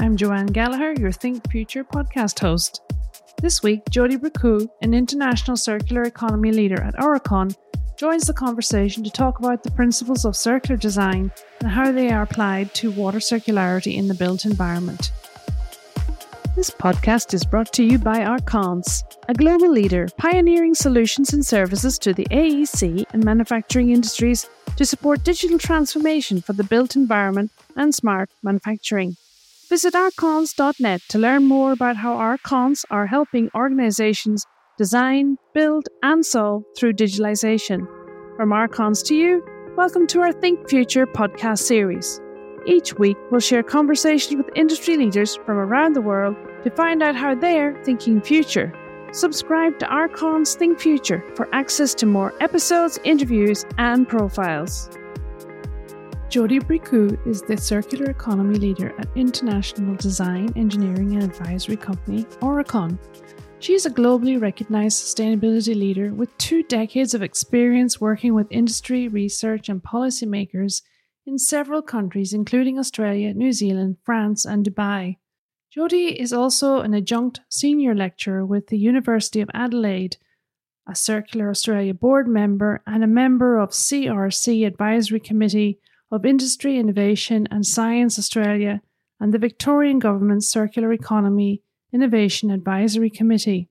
I'm Joanne Gallagher, your Think Future podcast host. This week, Jodie Bricout, an international circular economy leader at Aurecon, joins the conversation to talk about the principles of circular design and how they are applied to water circularity in the built environment. This podcast is brought to you by Arkance, a global leader pioneering solutions and services to the AEC and manufacturing industries to support digital transformation for the built environment and smart manufacturing. Visit arkance.net to learn more about how Arkance are helping organizations design, build, and solve through digitalization. From Arkance to you, welcome to our Think Future podcast series. Each week, we'll share conversations with industry leaders from around the world to find out how they're thinking future. Subscribe to Arkance Think Future for access to more episodes, interviews, and profiles. Jodie Bricout is the circular economy leader at international design, engineering, and advisory company Aurecon. She is a globally recognized sustainability leader with two decades of experience working with industry, research, and policymakers in several countries, including Australia, New Zealand, France, and Dubai. Jodie is also an adjunct senior lecturer with the University of Adelaide, a Circular Australia board member, and a member of CRC Advisory Committee of Industry, Innovation and Science Australia and the Victorian Government's Circular Economy Innovation Advisory Committee.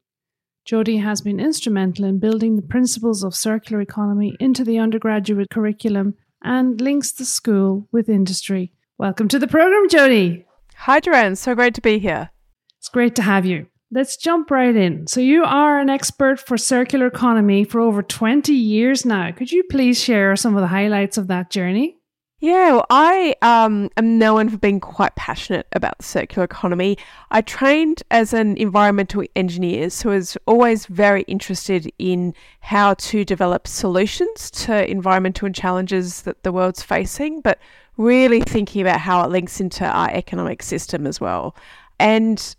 Jodie has been instrumental in building the principles of circular economy into the undergraduate curriculum and links the school with industry. Welcome to the program, Jodie. Hi, Joanne. So great to be here. It's great to have you. Let's jump right in. So, you are an expert for circular economy for over 20 years now. Could you please share some of the highlights of that journey? Yeah, well, I um, am known for being quite passionate about the circular economy. I trained as an environmental engineer, so I was always very interested in how to develop solutions to environmental challenges that the world's facing, but really thinking about how it links into our economic system as well. And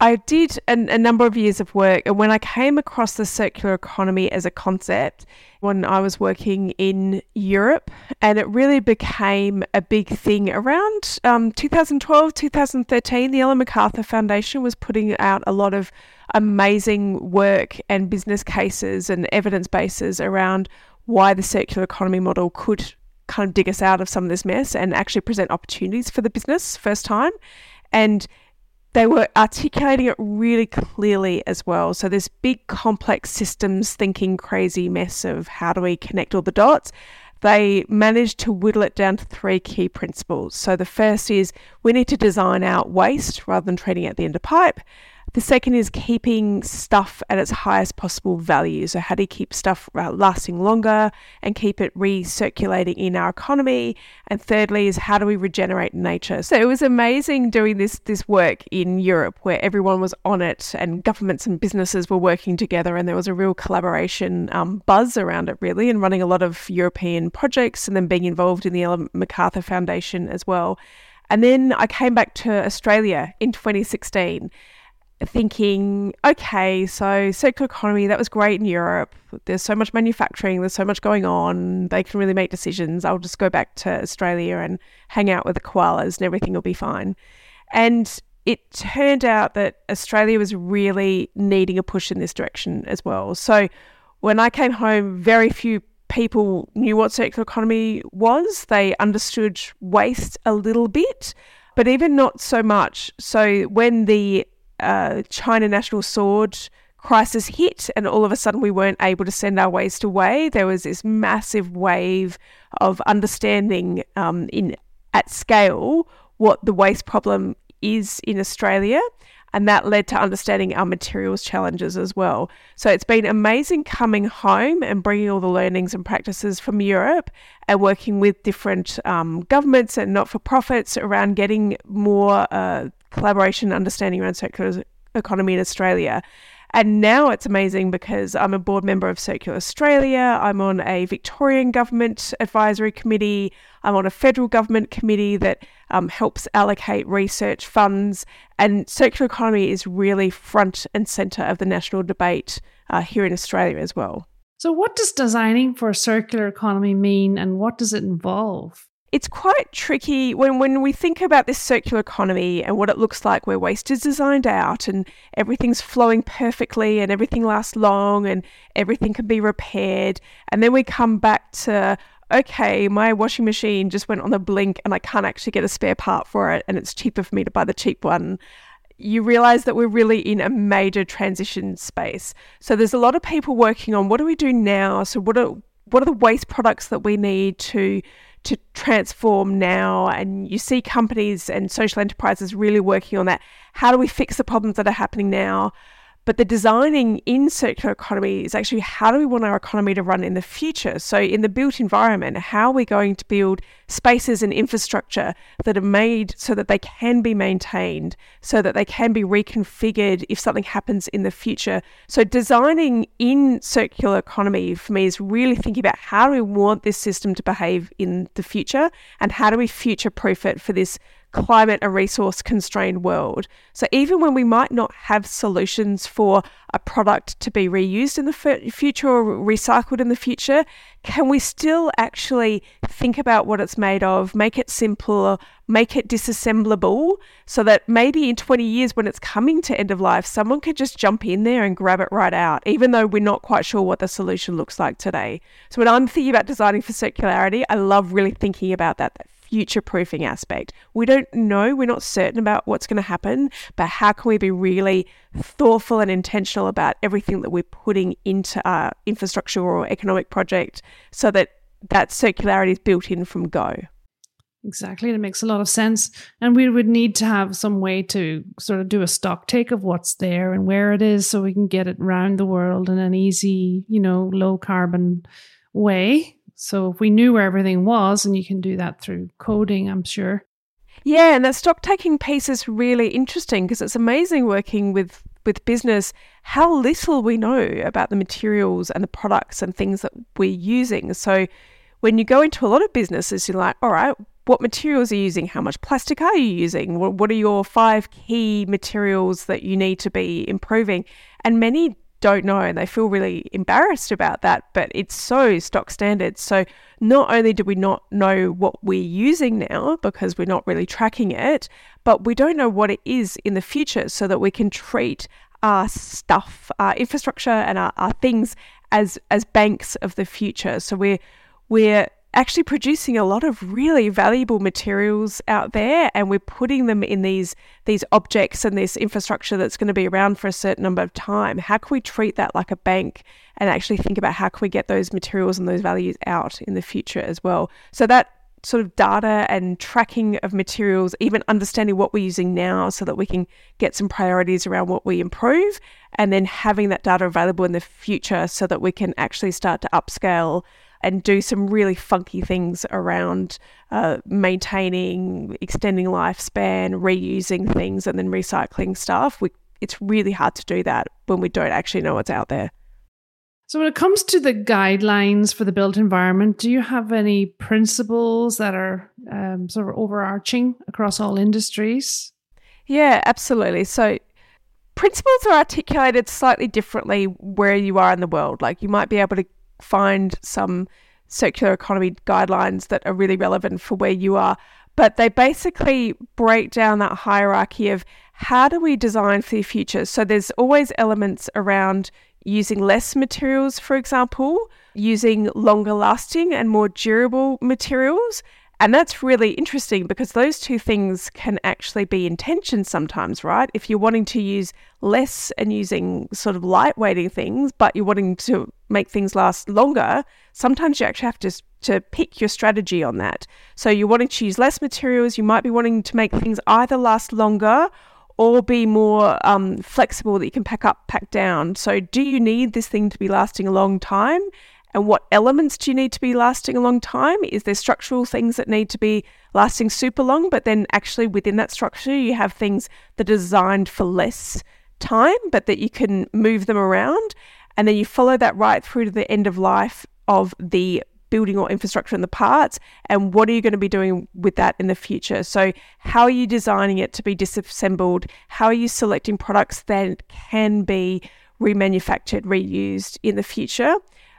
I did a, a, number of years of work, and when I came across the circular economy as a concept, when I was working in Europe, and it really became a big thing around um, 2012, 2013. The Ellen MacArthur Foundation was putting out a lot of amazing work and business cases and evidence bases around why the circular economy model could kind of dig us out of some of this mess and actually present opportunities for the business first time. And they were articulating it really clearly as well. So, this big, complex systems thinking, crazy mess of how do we connect all the dots, they managed to whittle it down to three key principles. So, the first is we need to design out waste rather than trading at the end of pipe. The second is keeping stuff at its highest possible value. So, how do you keep stuff uh, lasting longer and keep it recirculating in our economy? And thirdly, is how do we regenerate nature? So, it was amazing doing this, this work in Europe where everyone was on it and governments and businesses were working together, and there was a real collaboration um, buzz around it, really, and running a lot of European projects and then being involved in the Ellen MacArthur Foundation as well. And then I came back to Australia in 2016 thinking, okay, so circular economy, that was great in Europe. There's so much manufacturing, there's so much going on. They can really make decisions. I'll just go back to Australia and hang out with the koalas and everything will be fine. And it turned out that Australia was really needing a push in this direction as well. So when I came home, very few people knew what circular economy was. They understood waste a little bit, but even not so much. So when the uh, China National Sword crisis hit, and all of a sudden we weren't able to send our waste away. There was this massive wave of understanding um, in at scale what the waste problem is in Australia. And that led to understanding our materials challenges as well. So it's been amazing coming home and bringing all the learnings and practices from Europe and working with different um, governments and not for profits around getting more uh, collaboration understanding around circular economy in Australia. And now it's amazing because I'm a board member of Circular Australia. I'm on a Victorian government advisory committee. I'm on a federal government committee that um, helps allocate research funds. And circular economy is really front and centre of the national debate uh, here in Australia as well. So, what does designing for a circular economy mean and what does it involve? It's quite tricky when, when we think about this circular economy and what it looks like where waste is designed out and everything's flowing perfectly and everything lasts long and everything can be repaired. And then we come back to, okay, my washing machine just went on the blink and I can't actually get a spare part for it and it's cheaper for me to buy the cheap one. You realize that we're really in a major transition space. So there's a lot of people working on what do we do now? So what are what are the waste products that we need to to transform now. And you see companies and social enterprises really working on that. How do we fix the problems that are happening now? But the designing in circular economy is actually how do we want our economy to run in the future? So, in the built environment, how are we going to build spaces and infrastructure that are made so that they can be maintained, so that they can be reconfigured if something happens in the future? So, designing in circular economy for me is really thinking about how do we want this system to behave in the future and how do we future proof it for this climate and resource constrained world. So even when we might not have solutions for a product to be reused in the future or recycled in the future, can we still actually think about what it's made of, make it simpler, make it disassemblable so that maybe in 20 years when it's coming to end of life, someone could just jump in there and grab it right out, even though we're not quite sure what the solution looks like today. So when I'm thinking about designing for circularity, I love really thinking about that, that future proofing aspect. We don't know, we're not certain about what's going to happen, but how can we be really thoughtful and intentional about everything that we're putting into our infrastructure or economic project so that that circularity is built in from go? Exactly. It makes a lot of sense. And we would need to have some way to sort of do a stock take of what's there and where it is so we can get it around the world in an easy, you know, low carbon way so if we knew where everything was, and you can do that through coding, I'm sure. Yeah, and that stock taking piece is really interesting because it's amazing working with with business how little we know about the materials and the products and things that we're using. So when you go into a lot of businesses, you're like, all right, what materials are you using? How much plastic are you using? What, are your five key materials that you need to be improving? And many don't know and they feel really embarrassed about that, but it's so stock standard. So not only do we not know what we're using now because we're not really tracking it, but we don't know what it is in the future so that we can treat our stuff, our infrastructure and our, our things as as banks of the future. So we're we're actually producing a lot of really valuable materials out there and we're putting them in these these objects and this infrastructure that's going to be around for a certain number of time. How can we treat that like a bank and actually think about how can we get those materials and those values out in the future as well? So that sort of data and tracking of materials even understanding what we're using now so that we can get some priorities around what we improve and then having that data available in the future so that we can actually start to upscale and do some really funky things around uh, maintaining, extending lifespan, reusing things, and then recycling stuff. We, it's really hard to do that when we don't actually know what's out there. So, when it comes to the guidelines for the built environment, do you have any principles that are um, sort of overarching across all industries? Yeah, absolutely. So, principles are articulated slightly differently where you are in the world. Like, you might be able to find some circular economy guidelines that are really relevant for where you are. But they basically break down that hierarchy of how do we design for the future. So there's always elements around using less materials, for example, using longer lasting and more durable materials, and that's really interesting because those two things can actually be in tension sometimes, right? If you're wanting to use less and using sort of lightweighting things, but you're wanting to make things last longer, sometimes you actually have to, to pick your strategy on that. So you're wanting to use less materials, you might be wanting to make things either last longer or be more um, flexible that you can pack up, pack down. So, do you need this thing to be lasting a long time? And what elements do you need to be lasting a long time? Is there structural things that need to be lasting super long, but then actually within that structure, you have things that are designed for less time, but that you can move them around. And then you follow that right through to the end of life of the building or infrastructure and the parts. And what are you going to be doing with that in the future? So how are you designing it to be disassembled? How are you selecting products that can be remanufactured reused in the future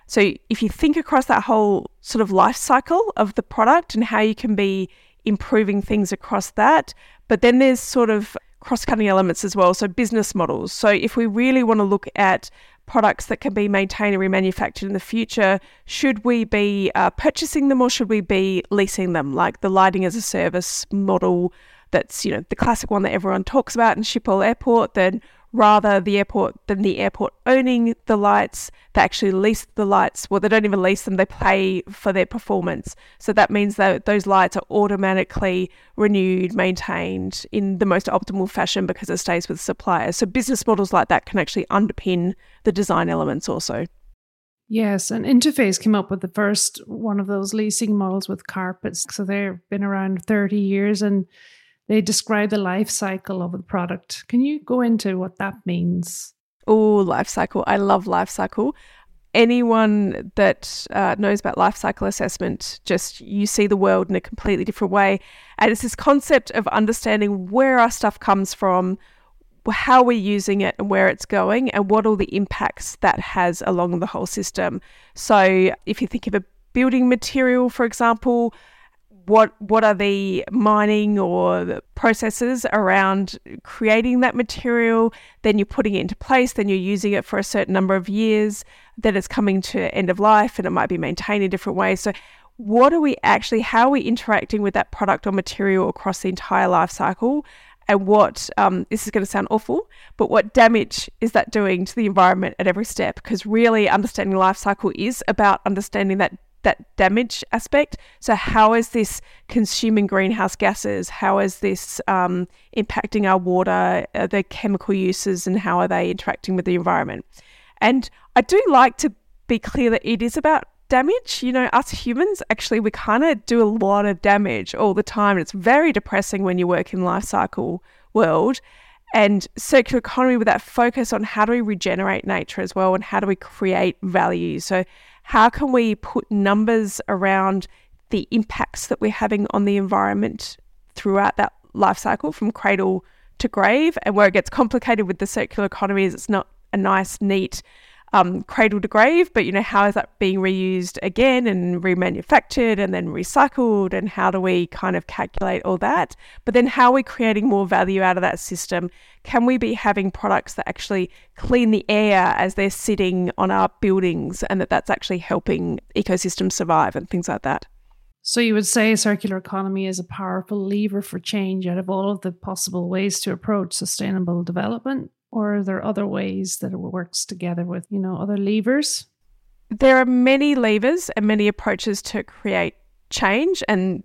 So if you think across that whole sort of life cycle of the product and how you can be improving things across that, but then there's sort of cross cutting elements as well. So business models. So if we really want to look at products that can be maintained and remanufactured in the future, should we be uh, purchasing them or should we be leasing them? Like the lighting as a service model that's, you know, the classic one that everyone talks about in Schiphol Airport, then rather the airport than the airport owning the lights. They actually lease the lights. Well, they don't even lease them, they pay for their performance. So that means that those lights are automatically renewed, maintained in the most optimal fashion because it stays with suppliers. So business models like that can actually underpin the design elements also. Yes, and Interface came up with the first one of those leasing models with carpets. So they've been around 30 years and they describe the life cycle of the product. Can you go into what that means? Oh, life cycle. I love life cycle. Anyone that uh, knows about life cycle assessment, just you see the world in a completely different way. And it's this concept of understanding where our stuff comes from, how we're using it, and where it's going, and what all the impacts that has along the whole system. So, if you think of a building material, for example, what what are the mining or the processes around creating that material? Then you're putting it into place then you're using it for a certain number of years then it's coming to end of life and it might be maintained in different ways. So what are we actually how are we interacting with that product or material across the entire life cycle? And what um, this is going to sound awful but what damage is that doing to the environment at every step? Because really understanding life cycle is about understanding that that damage aspect. So, how is this consuming greenhouse gases? How is this um, impacting our water, uh, the chemical uses, and how are they interacting with the environment? And I do like to be clear that it is about damage. You know, us humans actually, we kind of do a lot of damage all the time. It's very depressing when you work in life cycle world. And circular economy with that focus on how do we regenerate nature as well and how do we create value. So, how can we put numbers around the impacts that we're having on the environment throughout that life cycle from cradle to grave? And where it gets complicated with the circular economy is it's not a nice, neat um, cradle to grave, but you know, how is that being reused again and remanufactured and then recycled? And how do we kind of calculate all that? But then, how are we creating more value out of that system? Can we be having products that actually clean the air as they're sitting on our buildings and that that's actually helping ecosystems survive and things like that? So, you would say a circular economy is a powerful lever for change out of all of the possible ways to approach sustainable development? Or are there other ways that it works together with you know other levers there are many levers and many approaches to create change and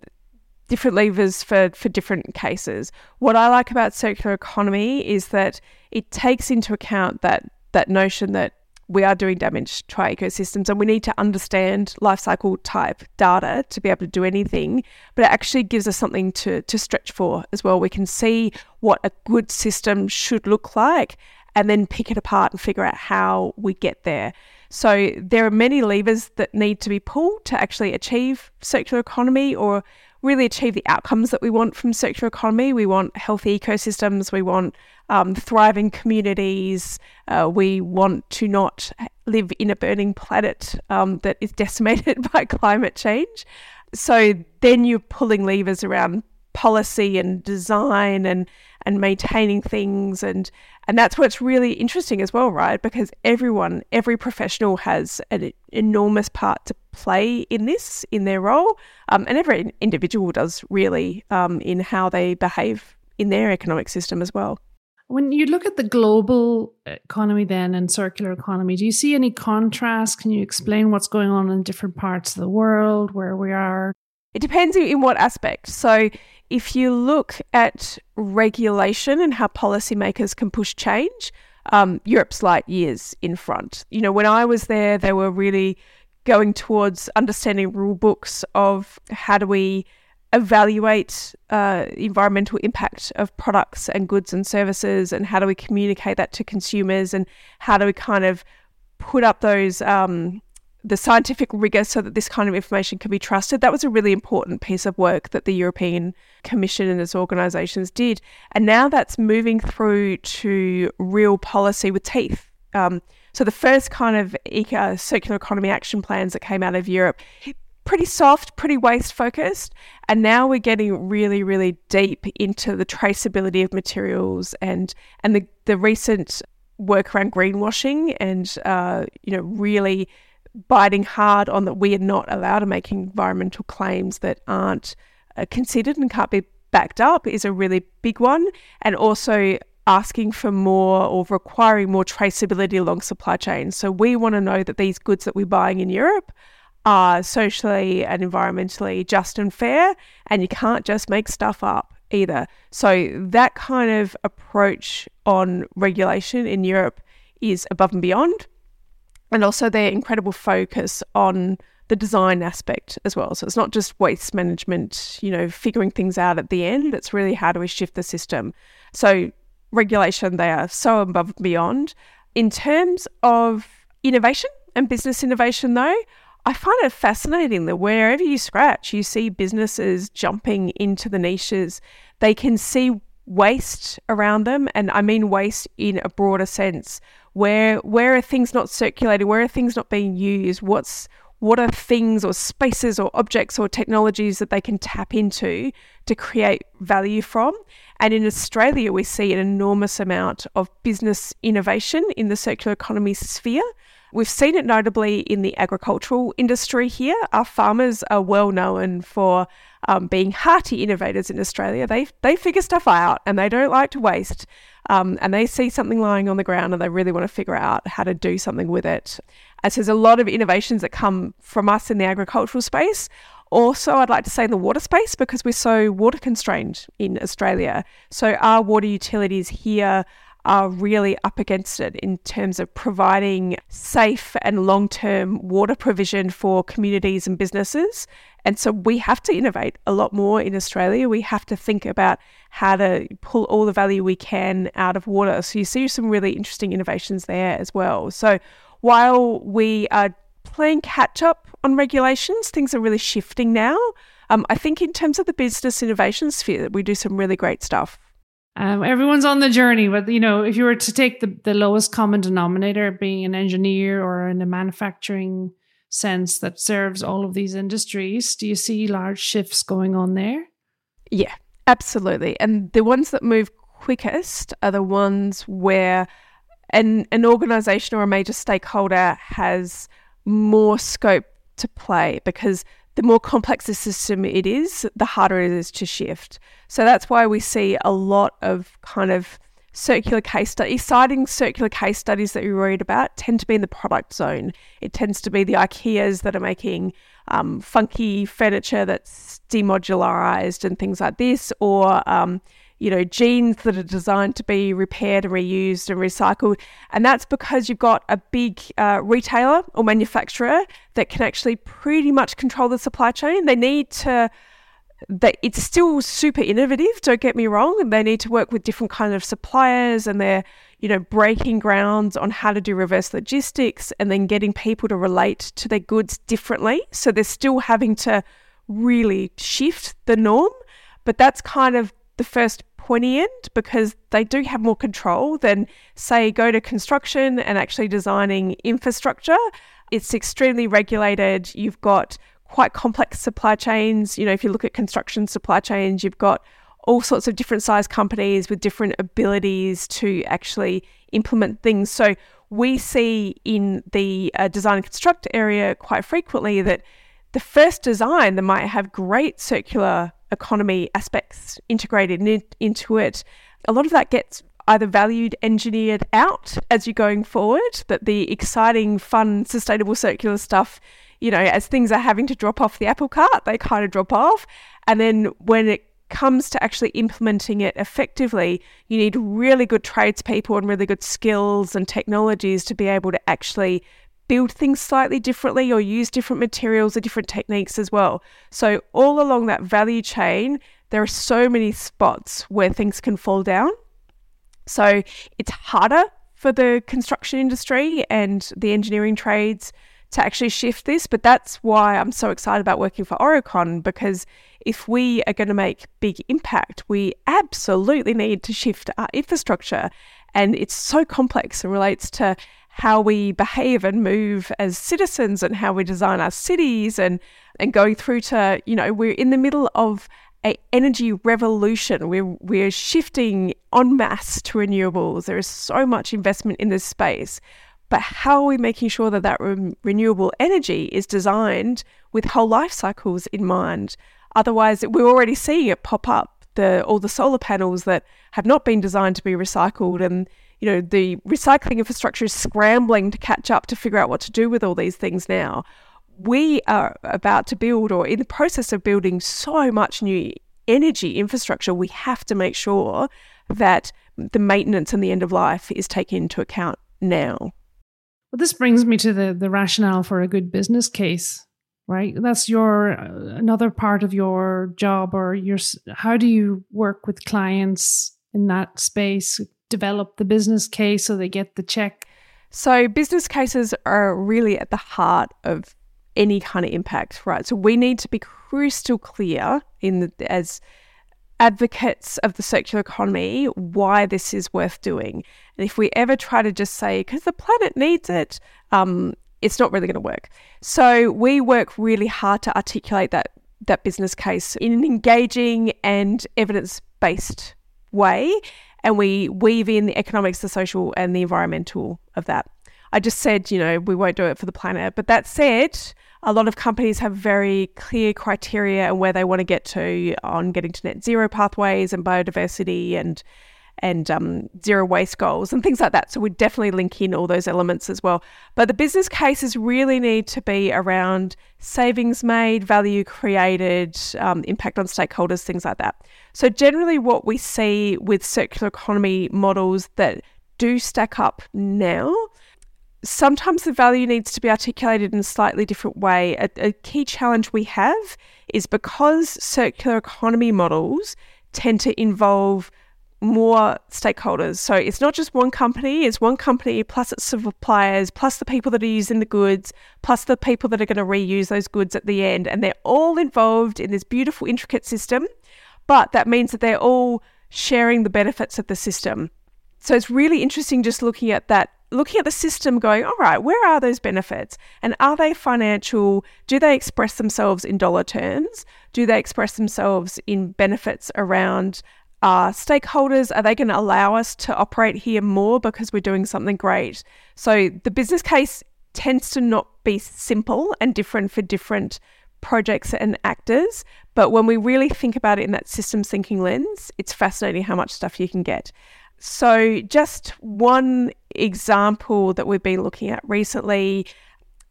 different levers for, for different cases. What I like about circular economy is that it takes into account that that notion that we are doing damage to our ecosystems and we need to understand life cycle type data to be able to do anything but it actually gives us something to, to stretch for as well we can see what a good system should look like and then pick it apart and figure out how we get there so there are many levers that need to be pulled to actually achieve circular economy or really achieve the outcomes that we want from circular economy. We want healthy ecosystems, we want um, thriving communities, uh, we want to not live in a burning planet um, that is decimated by climate change. So then you're pulling levers around policy and design and and maintaining things and and that's what's really interesting as well right? Because everyone every professional has an enormous part to play in this in their role um, and every individual does really um, in how they behave in their economic system as well. When you look at the global economy then and circular economy do you see any contrast? Can you explain what's going on in different parts of the world where we are? It depends in what aspect. So if you look at regulation and how policymakers can push change, um, Europe's light years in front. You know, when I was there, they were really going towards understanding rule books of how do we evaluate uh, environmental impact of products and goods and services, and how do we communicate that to consumers, and how do we kind of put up those um, the scientific rigor so that this kind of information can be trusted. That was a really important piece of work that the European Commission and its organisations did. And now that's moving through to real policy with teeth. Um, So the first kind of eco circular economy action plans that came out of Europe, pretty soft, pretty waste focused. And now we're getting really, really deep into the traceability of materials and and the, the recent work around greenwashing and uh, you know really biting hard on that we are not allowed to make environmental claims that aren't uh, considered and can't be backed up is a really big one. And also asking for more or requiring more traceability along supply chains. So we want to know that these goods that we're buying in Europe are socially and environmentally just and fair and you can't just make stuff up either. So that kind of approach on regulation in Europe is above and beyond and also their incredible focus on the design aspect as well. So it's not just waste management, you know, figuring things out at the end. It's really how do we shift the system. So regulation, they are so above and beyond. In terms of innovation and business innovation, though, I find it fascinating that wherever you scratch, you see businesses jumping into the niches. They can see waste around them, and I mean waste in a broader sense where where are things not circulating? Where are things not being used? What's what are things or spaces or objects or technologies that they can tap into to create value from? And in Australia, we see an enormous amount of business innovation in the circular economy sphere. We've seen it notably in the agricultural industry here. Our farmers are well known for um, being hearty innovators in Australia. They they figure stuff out and they don't like to waste. Um, and they see something lying on the ground and they really want to figure out how to do something with it. As there's a lot of innovations that come from us in the agricultural space. Also, I'd like to say in the water space because we're so water constrained in Australia. So our water utilities here are really up against it in terms of providing safe and long term water provision for communities and businesses. And so we have to innovate a lot more in Australia. We have to think about how to pull all the value we can out of water. So you see some really interesting innovations there as well. So while we are playing catch up on regulations, things are really shifting now. Um, I think in terms of the business innovation sphere, we do some really great stuff. Um, everyone's on the journey, but you know, if you were to take the, the lowest common denominator, being an engineer or in a manufacturing sense that serves all of these industries, do you see large shifts going on there? Yeah, absolutely. And the ones that move quickest are the ones where an an organization or a major stakeholder has more scope to play because the more complex the system it is, the harder it is to shift. So that's why we see a lot of kind of circular case studies, exciting circular case studies that we read about tend to be in the product zone. It tends to be the IKEAs that are making um, funky furniture that's demodularized and things like this, or um, you know, jeans that are designed to be repaired and reused and recycled. And that's because you've got a big uh, retailer or manufacturer that can actually pretty much control the supply chain. They need to, they, it's still super innovative, don't get me wrong. They need to work with different kinds of suppliers and they're, you know, breaking grounds on how to do reverse logistics and then getting people to relate to their goods differently. So they're still having to really shift the norm. But that's kind of the first pointy end because they do have more control than, say, go to construction and actually designing infrastructure. It's extremely regulated. You've got quite complex supply chains. You know, if you look at construction supply chains, you've got all sorts of different size companies with different abilities to actually implement things. So we see in the uh, design and construct area quite frequently that the first design that might have great circular economy aspects integrated in, into it, a lot of that gets either valued engineered out as you're going forward, that the exciting, fun, sustainable circular stuff, you know, as things are having to drop off the apple cart, they kind of drop off. And then when it comes to actually implementing it effectively, you need really good tradespeople and really good skills and technologies to be able to actually build things slightly differently or use different materials or different techniques as well. So, all along that value chain, there are so many spots where things can fall down. So, it's harder for the construction industry and the engineering trades to actually shift this. But that's why I'm so excited about working for Aurecon because if we are going to make big impact, we absolutely need to shift our infrastructure. And it's so complex and relates to how we behave and move as citizens and how we design our cities and and going through to you know we're in the middle of a energy revolution. We're we're shifting en masse to renewables. There is so much investment in this space, but how are we making sure that that re- renewable energy is designed with whole life cycles in mind? Otherwise, we're already seeing it pop up. The all the solar panels that have not been designed to be recycled and you know the recycling infrastructure is scrambling to catch up to figure out what to do with all these things now we are about to build or in the process of building so much new energy infrastructure, we have to make sure that the maintenance and the end of life is taken into account now. This brings me to the, the rationale for a good business case, right? That's your uh, another part of your job, or your how do you work with clients in that space, develop the business case so they get the check. So, business cases are really at the heart of any kind of impact, right? So we need to be crystal clear in the, as advocates of the circular economy why this is worth doing. And if we ever try to just say because the planet needs it, um, it's not really going to work. So we work really hard to articulate that that business case in an engaging and evidence based way, and we weave in the economics, the social, and the environmental of that. I just said, you know, we won't do it for the planet, but that said, a lot of companies have very clear criteria and where they want to get to on getting to net zero pathways and biodiversity and and um, zero waste goals and things like that. So we definitely link in all those elements as well. But the business cases really need to be around savings made, value created, um, impact on stakeholders, things like that. So generally, what we see with circular economy models that do stack up now sometimes the value needs to be articulated in a slightly different way. A, a, key challenge we have is because circular economy models tend to involve more stakeholders. So it's not just one company, it's one company plus its suppliers, plus the people that are using the goods, plus the people that are going to reuse those goods at the end. And they're all involved in this beautiful, intricate system. But that means that they're all sharing the benefits of the system. So it's really interesting just looking at that looking at the system going, all right, where are those benefits? And are they financial? Do they express themselves in dollar terms? Do they express themselves in benefits around uh, stakeholders? Are they going to allow us to operate here more because we're doing something great? So the business case tends to not be simple and different for different projects and actors. But when we really think about it in that systems thinking lens, it's fascinating how much stuff you can get. So, just one example that we've been looking at recently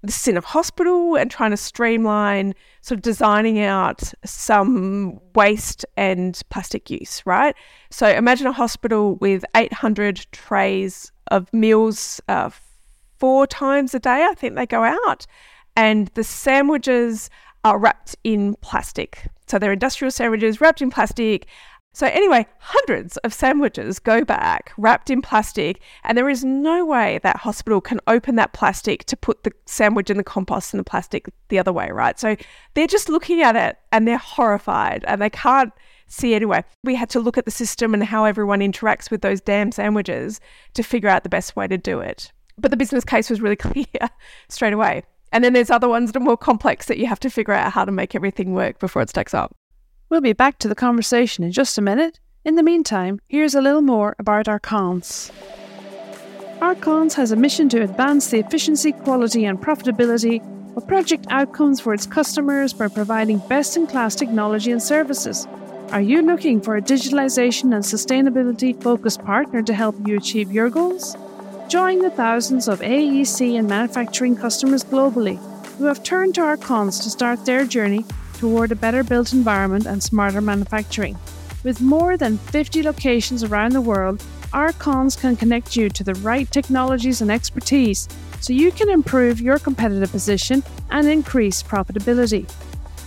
the Sinner Hospital and trying to streamline sort of designing out some waste and plastic use, right? So imagine a hospital with 800 trays of meals uh, four times a day, I think they go out, and the sandwiches are wrapped in plastic. So they're industrial sandwiches wrapped in plastic so, anyway, hundreds of sandwiches go back wrapped in plastic, and there is no way that hospital can open that plastic to put the sandwich in the compost and the plastic the other way, right? So, they're just looking at it and they're horrified and they can't see anyway. We had to look at the system and how everyone interacts with those damn sandwiches to figure out the best way to do it. But the business case was really clear straight away. And then there's other ones that are more complex that you have to figure out how to make everything work before it stacks up. We'll be back to the conversation in just a minute. In the meantime, here's a little more about Arkance. Arkance has a mission to advance the efficiency, quality, and profitability of project outcomes for its customers by providing best in class technology and services. Are you looking for a digitalization and sustainability focused partner to help you achieve your goals? Join the thousands of AEC and manufacturing customers globally who have turned to Arkance to start their journey toward a better built environment and smarter manufacturing. With more than 50 locations around the world, Arkance can connect you to the right technologies and expertise so you can improve your competitive position and increase profitability.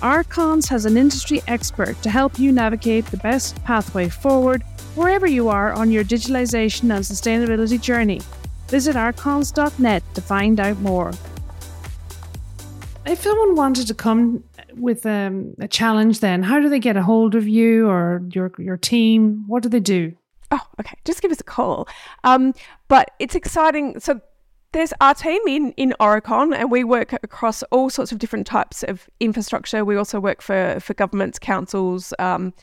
Arkance has an industry expert to help you navigate the best pathway forward wherever you are on your digitalization and sustainability journey. Visit arkance.net to find out more. If someone wanted to come with um, a challenge, then how do they get a hold of you or your your team? What do they do? Oh, okay. Just give us a call. Um, but it's exciting. So there's our team in, in Aurecon, and we work across all sorts of different types of infrastructure. We also work for, for governments, councils, um,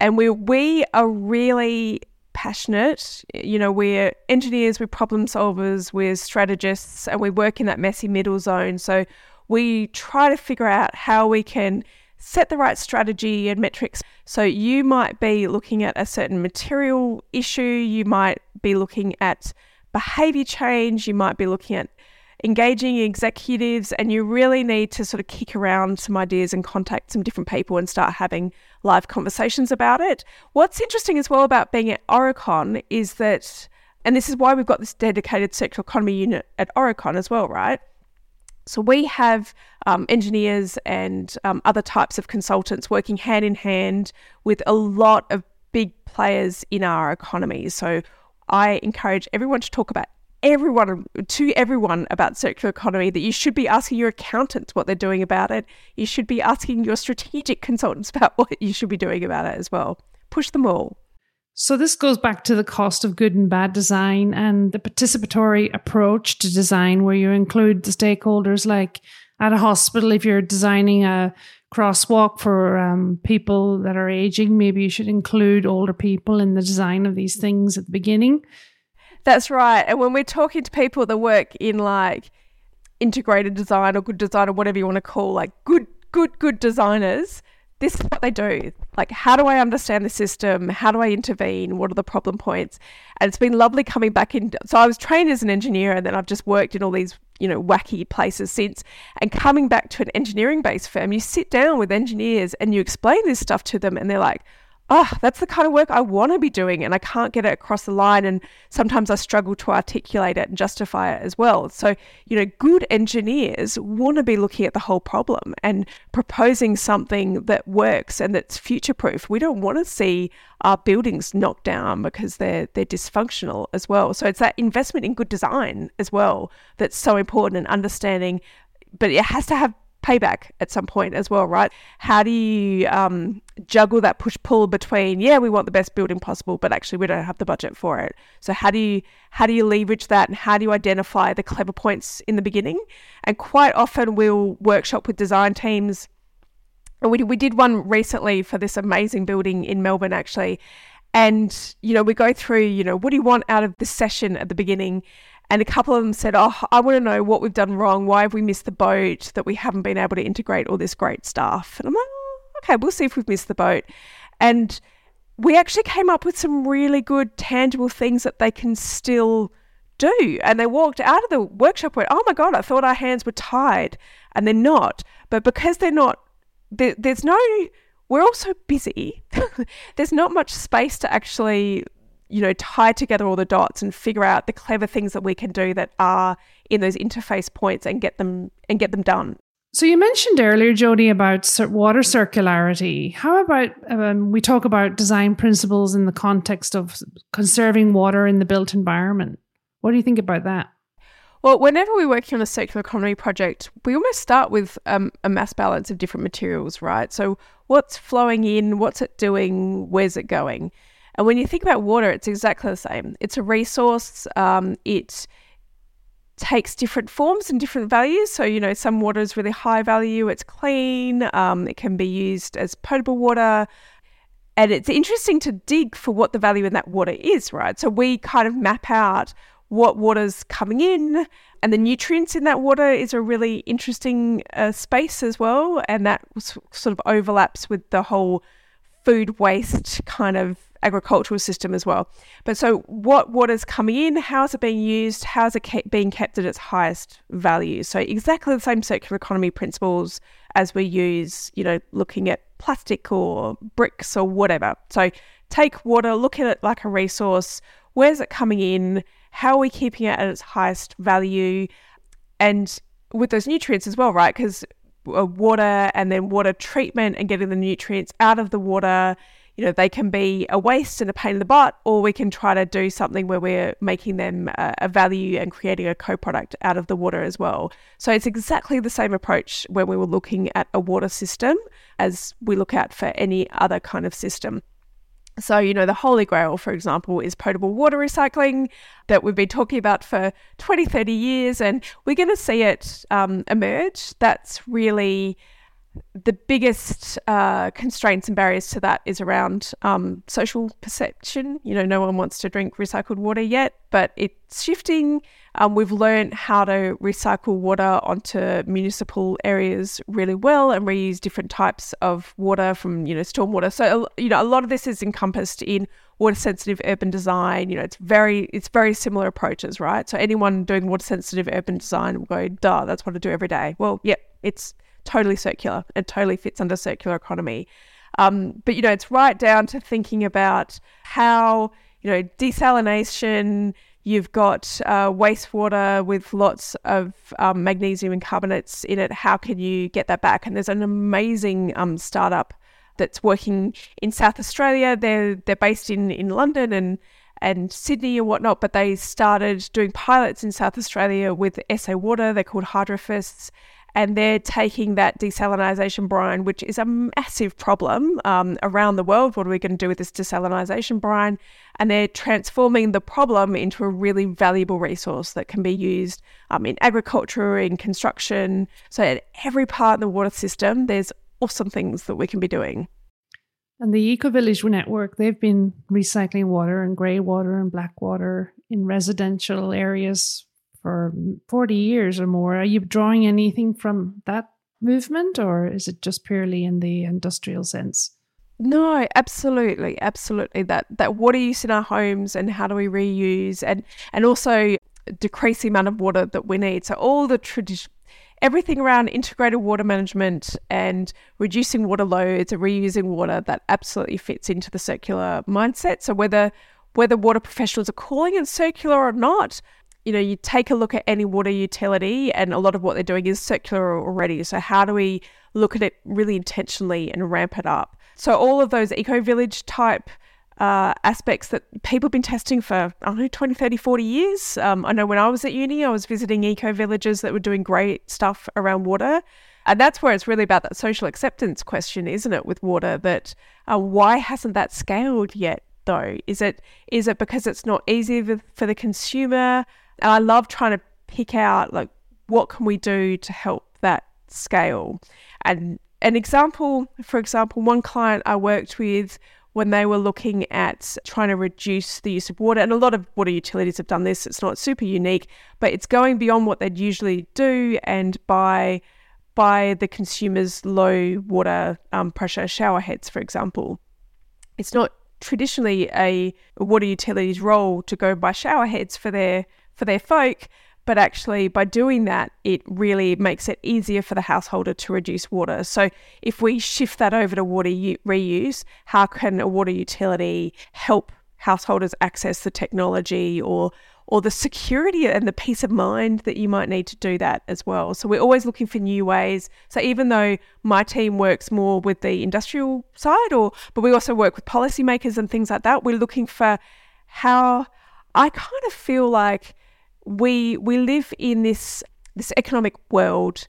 and we, we are really passionate. You know, we're engineers, we're problem solvers, we're strategists, and we work in that messy middle zone. So we try to figure out how we can set the right strategy and metrics. So you might be looking at a certain material issue, you might be looking at behavior change, you might be looking at engaging executives, and you really need to sort of kick around some ideas and contact some different people and start having live conversations about it. What's interesting as well about being at Aurecon is that, and this is why we've got this dedicated circular economy unit at Aurecon as well, right? So we have um, engineers and um, other types of consultants working hand in hand with a lot of big players in our economy. So I encourage everyone to talk about everyone to everyone about circular economy that you should be asking your accountants what they're doing about it. You should be asking your strategic consultants about what you should be doing about it as well. Push them all. So this goes back to the cost of good and bad design and the participatory approach to design where you include the stakeholders like at a hospital if you're designing a crosswalk for um, people that are aging maybe you should include older people in the design of these things at the beginning that's right. And when we're talking to people that work in like integrated design or good design or whatever you want to call like good, good, good designers, this is what they do. Like, how do I understand the system? How do I intervene? What are the problem points? And it's been lovely coming back in. So I was trained as an engineer and then I've just worked in all these, you know, wacky places since. And coming back to an engineering based firm, you sit down with engineers and you explain this stuff to them and they're like, oh, that's the kind of work I want to be doing and I can't get it across the line. And sometimes I struggle to articulate it and justify it as well. So, you know, good engineers want to be looking at the whole problem and proposing something that works and that's future proof. We don't want to see our buildings knocked down because they're they're dysfunctional as well. So it's that investment in good design as well that's so important and understanding but it has to have payback at some point as well, right? How do you um, juggle that push pull between yeah, we want the best building possible, but actually we don't have the budget for it. So how do you how do you leverage that, and how do you identify the clever points in the beginning? And quite often we'll workshop with design teams. And we we did one recently for this amazing building in Melbourne actually. And, you know, we go through, you know, what do you want out of this session at the beginning? And a couple of them said, Oh, I want to know what we've done wrong. Why have we missed the boat that we haven't been able to integrate all this great stuff? And I'm like, oh, Okay, we'll see if we've missed the boat. And we actually came up with some really good, tangible things that they can still do. And they walked out of the workshop went, Oh my God, I thought our hands were tied. And they're not. But because they're not, there, there's no, we're all so busy. there's not much space to actually you know, tie together all the dots and figure out the clever things that we can do that are in those interface points and get them and get them done. So you mentioned earlier, Jodie, about water circularity. How about um, we talk about design principles in the context of conserving water in the built environment? What do you think about that? Well, whenever we're working on a circular economy project, we almost start with um, a mass balance of different materials, right? So, what's flowing in? What's it doing? Where's it going? And when you think about water, it's exactly the same. It's a resource. Um, it takes different forms and different values. So, you know, some water is really high value, it's clean, um, it can be used as potable water. And it's interesting to dig for what the value in that water is, right? So, we kind of map out what water's coming in, and the nutrients in that water is a really interesting uh, space as well. And that sort of overlaps with the whole food waste kind of agricultural system as well. But so, what water's coming in? How is it being used? How is it kept, being kept at its highest value? So, exactly the same circular economy principles as we use, you know, looking at plastic or bricks or whatever. So, take water, look at it like a resource. Where's it coming in? How are we keeping it at its highest value? And with those nutrients as well, right? Because uh, water and then water treatment and getting the nutrients out of the water you know, they can be a waste and a pain in the butt, or we can try to do something where we're making them a, value and creating a co product out of the water as well. So it's exactly the same approach when we were looking at a water system as we look at for any other kind of system. So, you know, the holy grail, for example, is potable water recycling that we've been talking about for 20, 30 years, and we're going to see it um, emerge. That's really the biggest uh, constraints and barriers to that is around um, social perception. You know, no one wants to drink recycled water yet, but it's shifting. Um, we've learned how to recycle water onto municipal areas really well and reuse different types of water from, you know, stormwater. So, you know, a lot of this is encompassed in water sensitive urban design. You know, it's very, it's very similar approaches, right? So anyone doing water sensitive urban design will go, duh, that's what I do every day. Well, yep, yeah, it's totally circular. It totally fits under circular economy. Um, but you know, it's right down to thinking about how you know desalination. You've got uh, wastewater with lots of um, magnesium and carbonates in it. How can you get that back? And there's an amazing um, startup that's working in South Australia. They're they're based in in London and and Sydney and whatnot, but they started doing pilots in South Australia with SA Water. They're called Hydrofists, and they're taking that desalination brine, which is a massive problem um, around the world. What are we going to do with this desalination brine? And they're transforming the problem into a really valuable resource that can be used um, in agriculture, in construction. So, at every part of the water system, there's awesome things that we can be doing. And the Eco Village network, they've been recycling water and grey water and black water in residential areas for 40 years or more. Are you drawing anything from that movement or is it just purely in the industrial sense? No, absolutely, absolutely. That that water use in our homes and how do we reuse and and also decrease the amount of water that we need. So all the tradition everything around integrated water management and reducing water loads and reusing water that absolutely fits into the circular mindset. So whether whether water professionals are calling it circular or not, you know, you take a look at any water utility, and a lot of what they're doing is circular already. So, how do we look at it really intentionally and ramp it up? So, all of those eco village type uh, aspects that people have been testing for, I don't know, 20, 30, 40 years. Um, I know when I was at uni, I was visiting eco villages that were doing great stuff around water. And that's where it's really about that social acceptance question, isn't it, with water? That uh, why hasn't that scaled yet? Though is it is it because it's not easy for the consumer? And I love trying to pick out like what can we do to help that scale. And an example, for example, one client I worked with when they were looking at trying to reduce the use of water, and a lot of water utilities have done this. It's not super unique, but it's going beyond what they'd usually do, and by by the consumer's low water um, pressure shower heads, for example. It's not traditionally a water utility's role to go buy shower heads for their for their folk. But actually, by doing that, it really makes it easier for the householder to reduce water. So, if we shift that over to water u- reuse, how can a water utility help householders access the technology or or the security and the peace of mind that you might need to do that as well. So we're always looking for new ways. So even though my team works more with the industrial side or but we also work with policymakers and things like that, we're looking for how I kind of feel like we we live in this this economic world.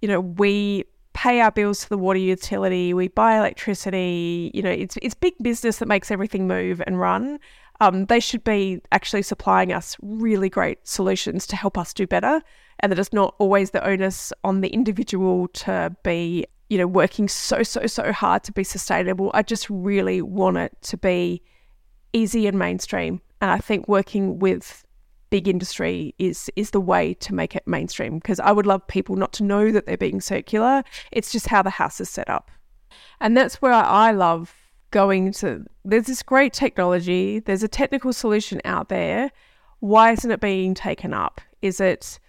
You know, we pay our bills to the water utility, we buy electricity. You know, it's it's big business that makes everything move and run. Um, they should be actually supplying us really great solutions to help us do better, and that it's not always the onus on the individual to be, you know, working so so so hard to be sustainable. I just really want it to be easy and mainstream, and I think working with big industry is is the way to make it mainstream because I would love people not to know that they're being circular. It's just how the house is set up. And that's where I love going to there's this great technology, there's a technical solution out there. Why isn't it being taken up? Is it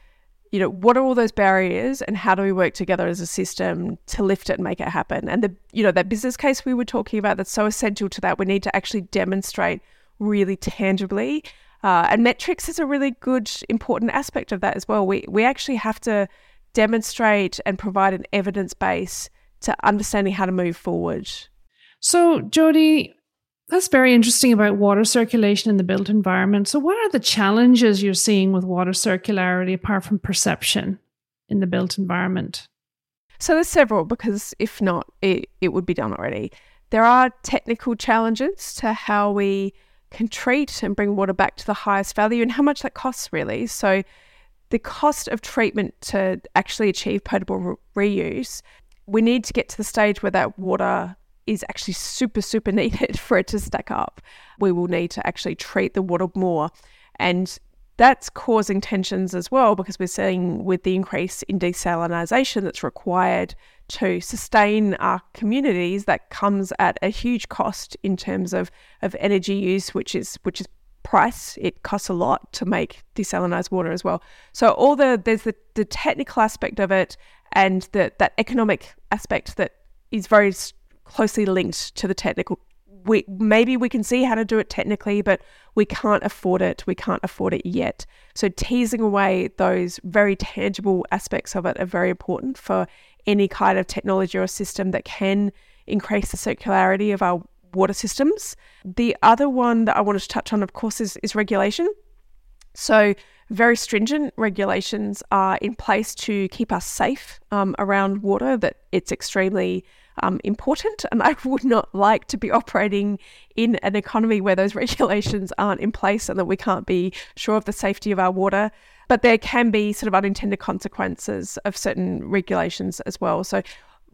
you know, what are all those barriers and how do we work together as a system to lift it and make it happen? And the you know, that business case we were talking about that's so essential to that, we need to actually demonstrate really tangibly uh, and metrics is a really good, important aspect of that as well. We, we actually have to demonstrate and provide an evidence base to understanding how to move forward. So, Jodie, that's very interesting about water circulation in the built environment. So, what are the challenges you're seeing with water circularity apart from perception in the built environment? So, there's several because if not, it, it would be done already. there are technical challenges to how we can treat and bring water back to the highest value and how much that costs really. So the cost of treatment to actually achieve potable re- reuse, we need to get to the stage where that water is actually super, super needed for it to stack up. We will need to actually treat the water more. And that's causing tensions as well because we're seeing with the increase in desalinisation that's required to sustain our communities that comes at a huge cost in terms of, of energy use which is which is price. It costs a lot to make desalinized water as well. So all the there's the, the technical aspect of it and the that economic aspect that is very closely linked to the technical. We maybe we can see how to do it technically, but we can't afford it. We can't afford it yet. So teasing away those very tangible aspects of it are very important for any kind of technology or system that can increase the circularity of our water systems. The other one that I wanted to touch on, of course, is, is regulation. So very stringent regulations are in place to keep us safe um, around water. That it's extremely um, important. And I would not like to be operating in an economy where those regulations aren't in place and that we can't be sure of the safety of our water. But there can be sort of unintended consequences of certain regulations as well. So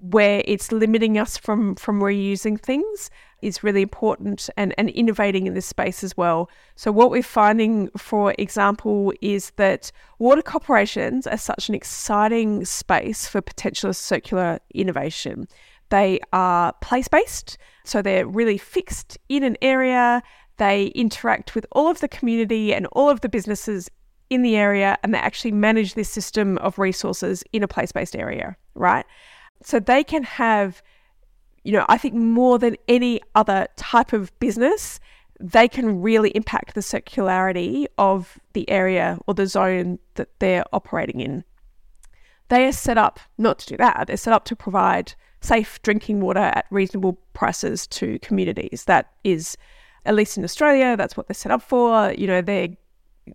where it's limiting us from from reusing things is really important and, and innovating in this space as well. So what we're finding, for example, is that water corporations are such an exciting space for potential circular innovation. They are place based, so they're really fixed in an area. They interact with all of the community and all of the businesses in the area, and they actually manage this system of resources in a place based area, right? So they can have, you know, I think more than any other type of business, they can really impact the circularity of the area or the zone that they're operating in. They are set up not to do that, they're set up to provide safe drinking water at reasonable prices to communities. That is, at least in Australia, that's what they're set up for. You know, they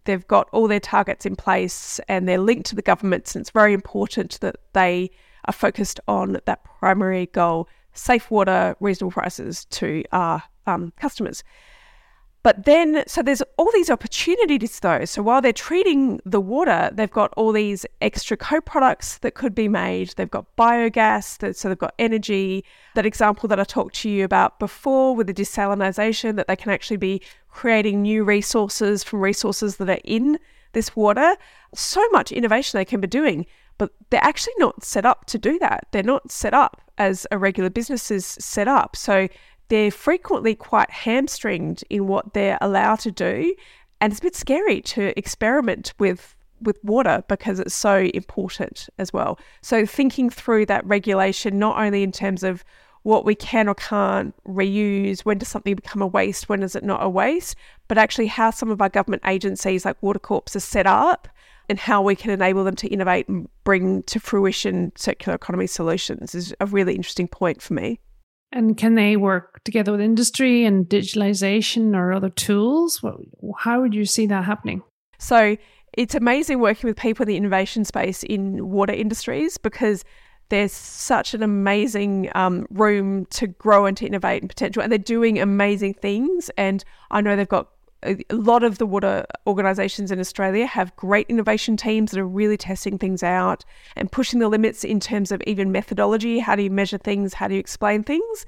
they've got all their targets in place and they're linked to the governments, and it's very important that they are focused on that primary goal: safe water, reasonable prices to our um, customers. But then, so there's all these opportunities though. So while they're treating the water, they've got all these extra co products that could be made. They've got biogas, that, so they've got energy. That example that I talked to you about before with the desalination, that they can actually be creating new resources from resources that are in this water. So much innovation they can be doing, but they're actually not set up to do that. They're not set up as a regular business is set up. So they're frequently quite hamstringed in what they're allowed to do. And it's a bit scary to experiment with with water because it's so important as well. So thinking through that regulation, not only in terms of what we can or can't reuse, when does something become a waste, when is it not a waste, but actually how some of our government agencies like Water Corps are set up and how we can enable them to innovate and bring to fruition circular economy solutions is a really interesting point for me. And can they work together with industry and digitalization or other tools? How would you see that happening? So it's amazing working with people in the innovation space in water industries because there's such an amazing um, room to grow and to innovate and potential, and they're doing amazing things. And I know they've got a lot of the water organisations in Australia have great innovation teams that are really testing things out and pushing the limits in terms of even methodology. How do you measure things? How do you explain things?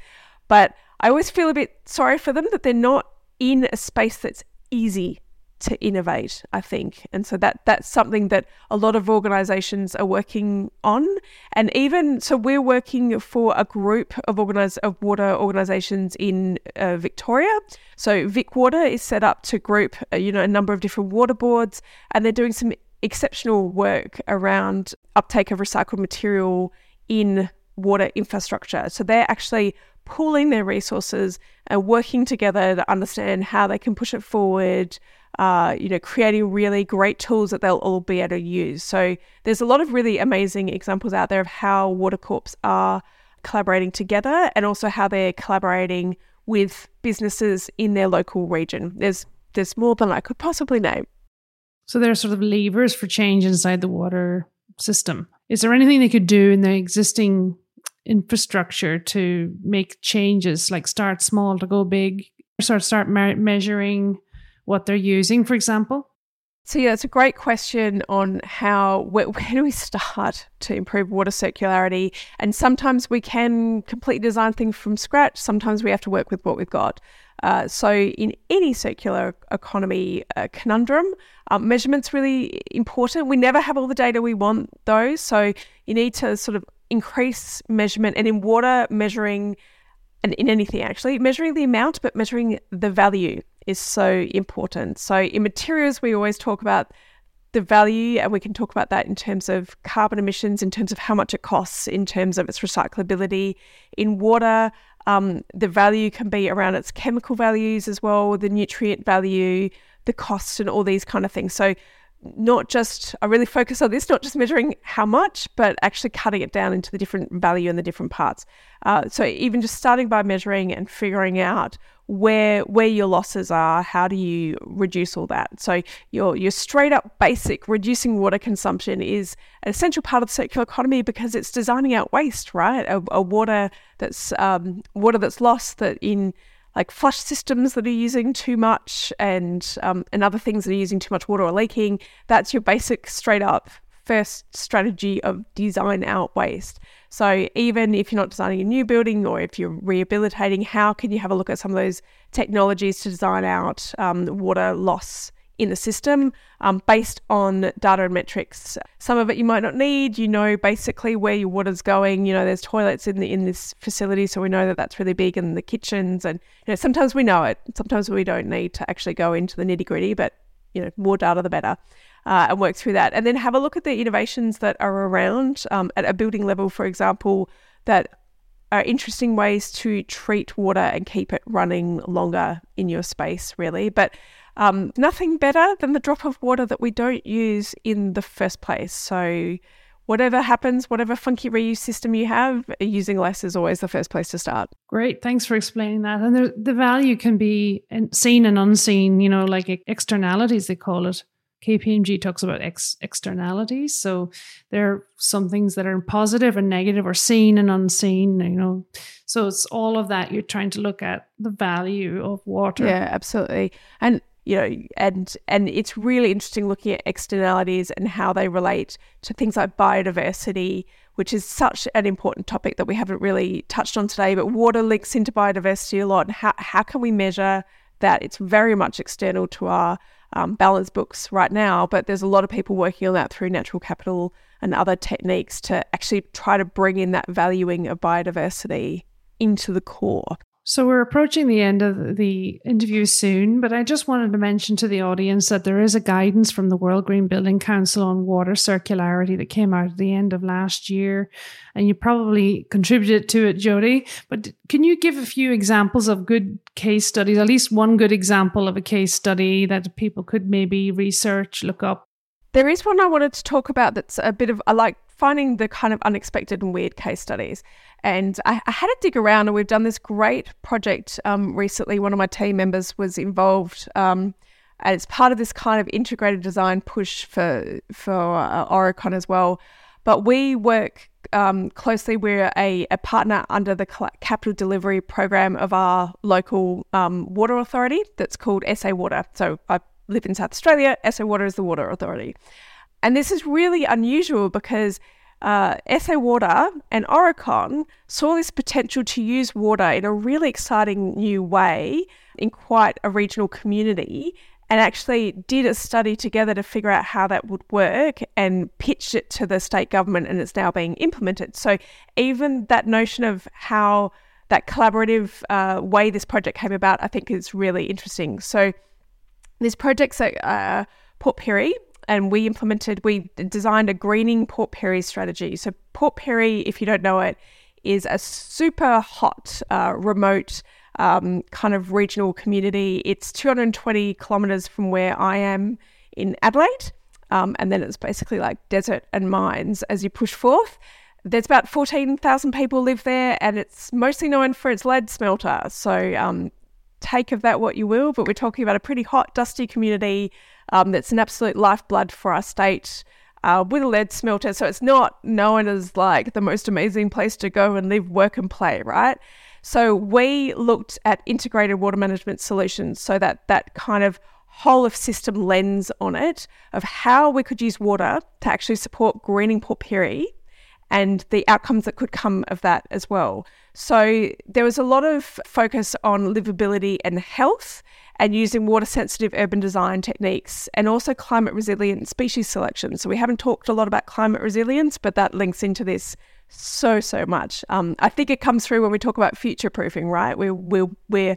But I always feel a bit sorry for them that they're not in a space that's easy to innovate, I think. And so that that's something that a lot of organizations are working on. And even so we're working for a group of organize of water organizations in uh, Victoria. So Vic Water is set up to group uh, you know a number of different water boards and they're doing some exceptional work around uptake of recycled material in water infrastructure. So they're actually pooling their resources and working together to understand how they can push it forward, uh, you know, creating really great tools that they'll all be able to use. So there's a lot of really amazing examples out there of how water corps are collaborating together and also how they're collaborating with businesses in their local region. There's there's more than I could possibly name. So there are sort of levers for change inside the water system. Is there anything they could do in the existing infrastructure to make changes, like start small to go big, sort of start me- measuring what they're using, for example? So yeah, it's a great question on how where, where, do we start to improve water circularity? And sometimes we can completely design things from scratch. Sometimes we have to work with what we've got. Uh, so in any circular economy uh, conundrum, um, measurements really important. We never have all the data we want, though. So you need to sort of increase measurement, and in water, measuring, and in anything actually, measuring the amount, but measuring the value is so important. So in materials, we always talk about the value, and we can talk about that in terms of carbon emissions, in terms of how much it costs, in terms of its recyclability. In water, um, the value can be around its chemical values as well, the nutrient value, the cost, and all these kind of things. So not just I really focus on this, not just measuring how much, but actually cutting it down into the different value and the different parts. Uh, so even just starting by measuring and figuring out where where your losses are, how do you reduce all that? So your your straight up basic reducing water consumption is an essential part of the circular economy because it's designing out waste, right? A, a water that's um, water that's lost that in like flush systems that are using too much and um, and other things that are using too much water or leaking. That's your basic straight up first strategy of design out waste. So even if you're not designing a new building or if you're rehabilitating, how can you have a look at some of those technologies to design out um, water loss in the system um, based on data and metrics. Some of it you might not need. You know basically where your water's going. You know there's toilets in the in this facility, so we know that that's really big in the kitchens. And you know sometimes we know it. Sometimes we don't need to actually go into the nitty gritty, but you know more data the better. Uh, and work through that, and then have a look at the innovations that are around um, at a building level, for example, that are interesting ways to treat water and keep it running longer in your space, really. But um, nothing better than the drop of water that we don't use in the first place. So, whatever happens, whatever funky reuse system you have, using less is always the first place to start. Great. Thanks for explaining that. And the, the value can be seen and unseen, you know, like externalities, they call it. KPMG talks about ex- externalities. So there are some things that are positive and negative or seen and unseen, you know. So it's all of that you're trying to look at the value of water. Yeah, absolutely. And you know, and and it's really interesting looking at externalities and how they relate to things like biodiversity, which is such an important topic that we haven't really touched on today. But water links into biodiversity a lot. And how how can we measure that? It's very much external to our um, balance books right now, but there's a lot of people working on that through natural capital and other techniques to actually try to bring in that valuing of biodiversity into the core. So we're approaching the end of the interview soon, but I just wanted to mention to the audience that there is a guidance from the World Green Building Council on water circularity that came out at the end of last year, and you probably contributed to it, Jodie. But can you give a few examples of good case studies, at least one good example of a case study that people could maybe research, look up? There is one I wanted to talk about that's a bit of I like finding the kind of unexpected and weird case studies. And I, I had to dig around, and we've done this great project um, recently. One of my team members was involved. Um, as part of this kind of integrated design push for for uh, Aurecon as well. But we work um, closely. We're a, a, partner under the capital delivery program of our local um, water authority that's called SA Water. So I live in South Australia. SA Water is the water authority. And this is really unusual because uh, SA Water and Aurecon saw this potential to use water in a really exciting new way in quite a regional community and actually did a study together to figure out how that would work and pitched it to the state government and it's now being implemented. So even that notion of how that collaborative uh, way this project came about, I think is really interesting. So this project's at uh, Port Pirie, and we implemented, we designed a greening Port Pirie strategy. So, Port Pirie, if you don't know it, is a super hot, uh, remote um, kind of regional community. It's 220 kilometers from where I am in Adelaide. Um, and then it's basically like desert and mines as you push forth. There's about 14,000 people live there, and it's mostly known for its lead smelter. So, um, take of that what you will, but we're talking about a pretty hot, dusty community um, that's an absolute lifeblood for our state. uh, with a lead smelter. So it's not known as like the most amazing place to go and live, work, and play, right? So we looked at integrated water management solutions so that that kind of whole of system lens on it of how we could use water to actually support greening Port Pirie and the outcomes that could come of that as well. So there was a lot of focus on livability and health and using water sensitive urban design techniques and also climate resilient species selection. So we haven't talked a lot about climate resilience, but that links into this so, so much. Um, I think it comes through when we talk about future proofing, right? We're, we're, we're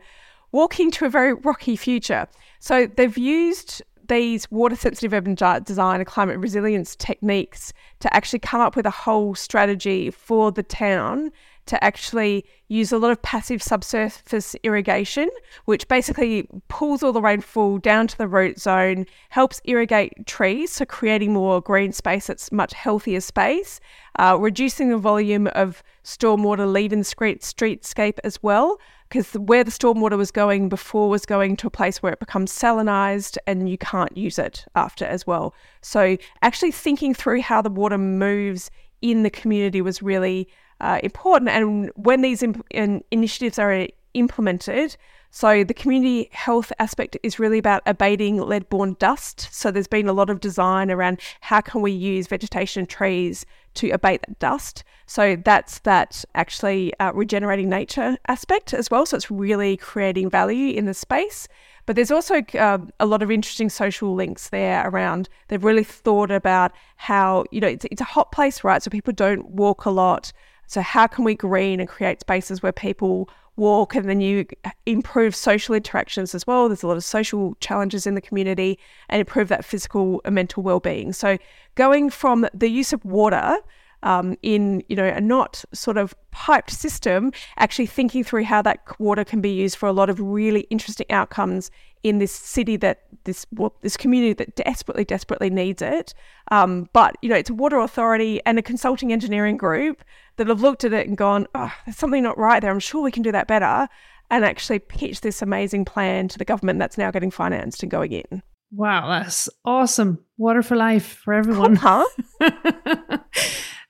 walking to a very rocky future. So they've used these water sensitive urban design and climate resilience techniques to actually come up with a whole strategy for the town to actually use a lot of passive subsurface irrigation, which basically pulls all the rainfall down to the root zone, helps irrigate trees, so creating more green space that's much healthier space, uh, reducing the volume of stormwater leaving the street, streetscape as well, because where the stormwater was going before was going to a place where it becomes salinized and you can't use it after as well. So actually thinking through how the water moves in the community was really uh, important. And when these imp- initiatives are implemented, so the community health aspect is really about abating lead-borne dust. So there's been a lot of design around how can we use vegetation trees to abate that dust. So that's that actually uh, regenerating nature aspect as well. So it's really creating value in the space. But there's also uh, a lot of interesting social links there around. They've really thought about how, you know, it's, it's a hot place, right? So people don't walk a lot. So, how can we green and create spaces where people walk and then you improve social interactions as well. There's a lot of social challenges in the community and improve that physical and mental well-being. So going from the use of water um, in you know a not sort of piped system, actually thinking through how that water can be used for a lot of really interesting outcomes in this city that this well, this community that desperately desperately needs it. Um, but you know it's a water authority and a consulting engineering group that have looked at it and gone, oh, there's something not right there. I'm sure we can do that better, and actually pitch this amazing plan to the government that's now getting financed and going in. Wow, that's awesome. Water for life for everyone. Cool, huh?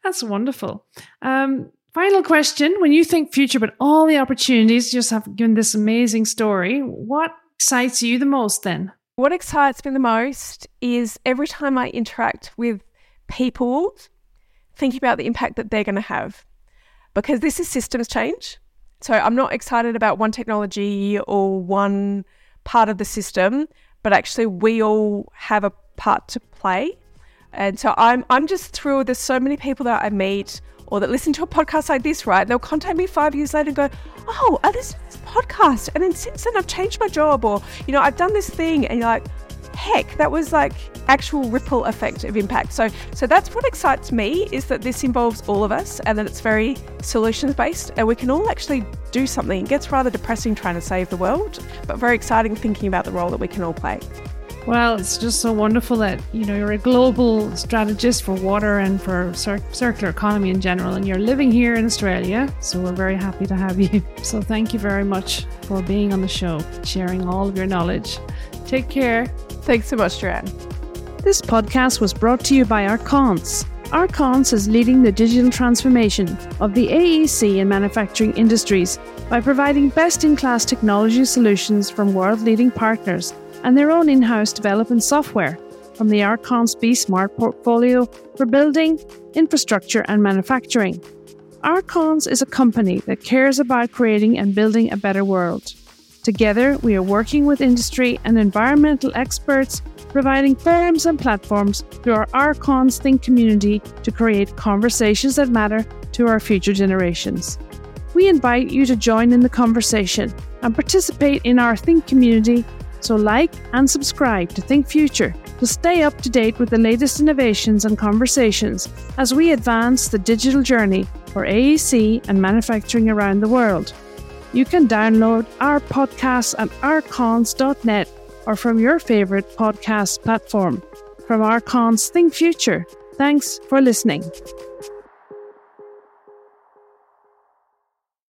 That's wonderful. Um, final question: When you think future, but all the opportunities you just have given this amazing story, what excites you the most? Then, what excites me the most is every time I interact with people, thinking about the impact that they're going to have, because this is systems change. So I'm not excited about one technology or one part of the system, but actually we all have a part to play and so I'm I'm just thrilled. There's so many people that I meet or that listen to a podcast like this, right? They'll contact me five years later and go, Oh, I listened to this podcast. And then since then I've changed my job or, you know, I've done this thing and you're like, heck, that was like actual ripple effect of impact. So so that's what excites me is that this involves all of us and that it's very solutions based and we can all actually do something. It gets rather depressing trying to save the world, but very exciting thinking about the role that we can all play. Well, it's just so wonderful that you know you're a global strategist for water and for cir- circular economy in general, and you're living here in Australia. So we're very happy to have you. So thank you very much for being on the show, sharing all of your knowledge. Take care. Thanks so much, Joanne. This podcast was brought to you by Arkance. Arkance is leading the digital transformation of the AEC and manufacturing industries by providing best in class technology solutions from world leading partners and their own in house development software from the Arkance B Smart portfolio for building, infrastructure, and manufacturing. Arkance is a company that cares about creating and building a better world. Together, we are working with industry and environmental experts, providing forums and platforms through our Arkance Think community to create conversations that matter to our future generations. We invite you to join in the conversation and participate in our Think community so, like and subscribe to Think Future to stay up to date with the latest innovations and conversations as we advance the digital journey for AEC and manufacturing around the world. You can download our podcasts at arkance.net or from your favorite podcast platform. From Arkance Think Future, thanks for listening.